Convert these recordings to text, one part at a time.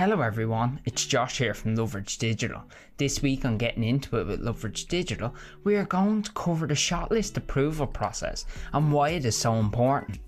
Hello everyone, it's Josh here from Loveridge Digital. This week on Getting Into It with Loveridge Digital, we are going to cover the shot list approval process and why it is so important.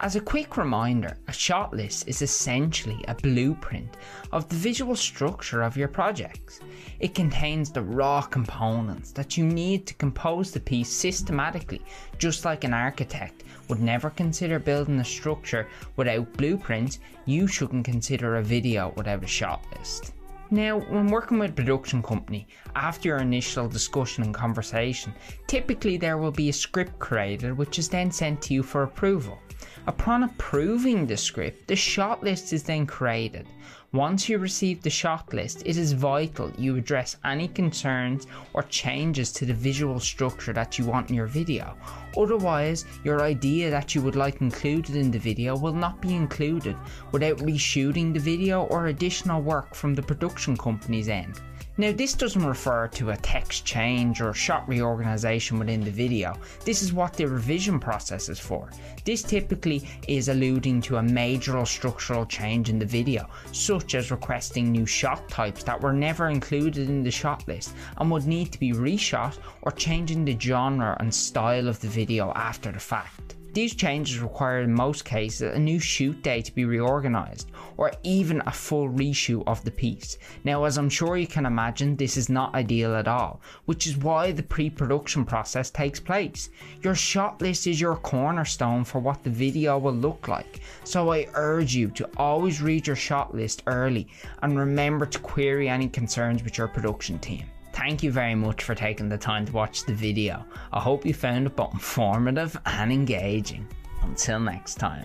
As a quick reminder, a shot list is essentially a blueprint of the visual structure of your projects. It contains the raw components that you need to compose the piece systematically, just like an architect would never consider building a structure without blueprints, you shouldn't consider a video without a shot list. Now, when working with a production company, after your initial discussion and conversation, typically there will be a script created which is then sent to you for approval. Upon approving the script, the shot list is then created. Once you receive the shot list, it is vital you address any concerns or changes to the visual structure that you want in your video. Otherwise, your idea that you would like included in the video will not be included without reshooting the video or additional work from the production company's end. Now this doesn't refer to a text change or shot reorganization within the video. This is what the revision process is for. This typically is alluding to a major or structural change in the video, such as requesting new shot types that were never included in the shot list and would need to be reshot or changing the genre and style of the video after the fact. These changes require in most cases a new shoot day to be reorganised, or even a full reshoot of the piece. Now, as I'm sure you can imagine, this is not ideal at all, which is why the pre production process takes place. Your shot list is your cornerstone for what the video will look like, so I urge you to always read your shot list early and remember to query any concerns with your production team. Thank you very much for taking the time to watch the video. I hope you found it both informative and engaging. Until next time.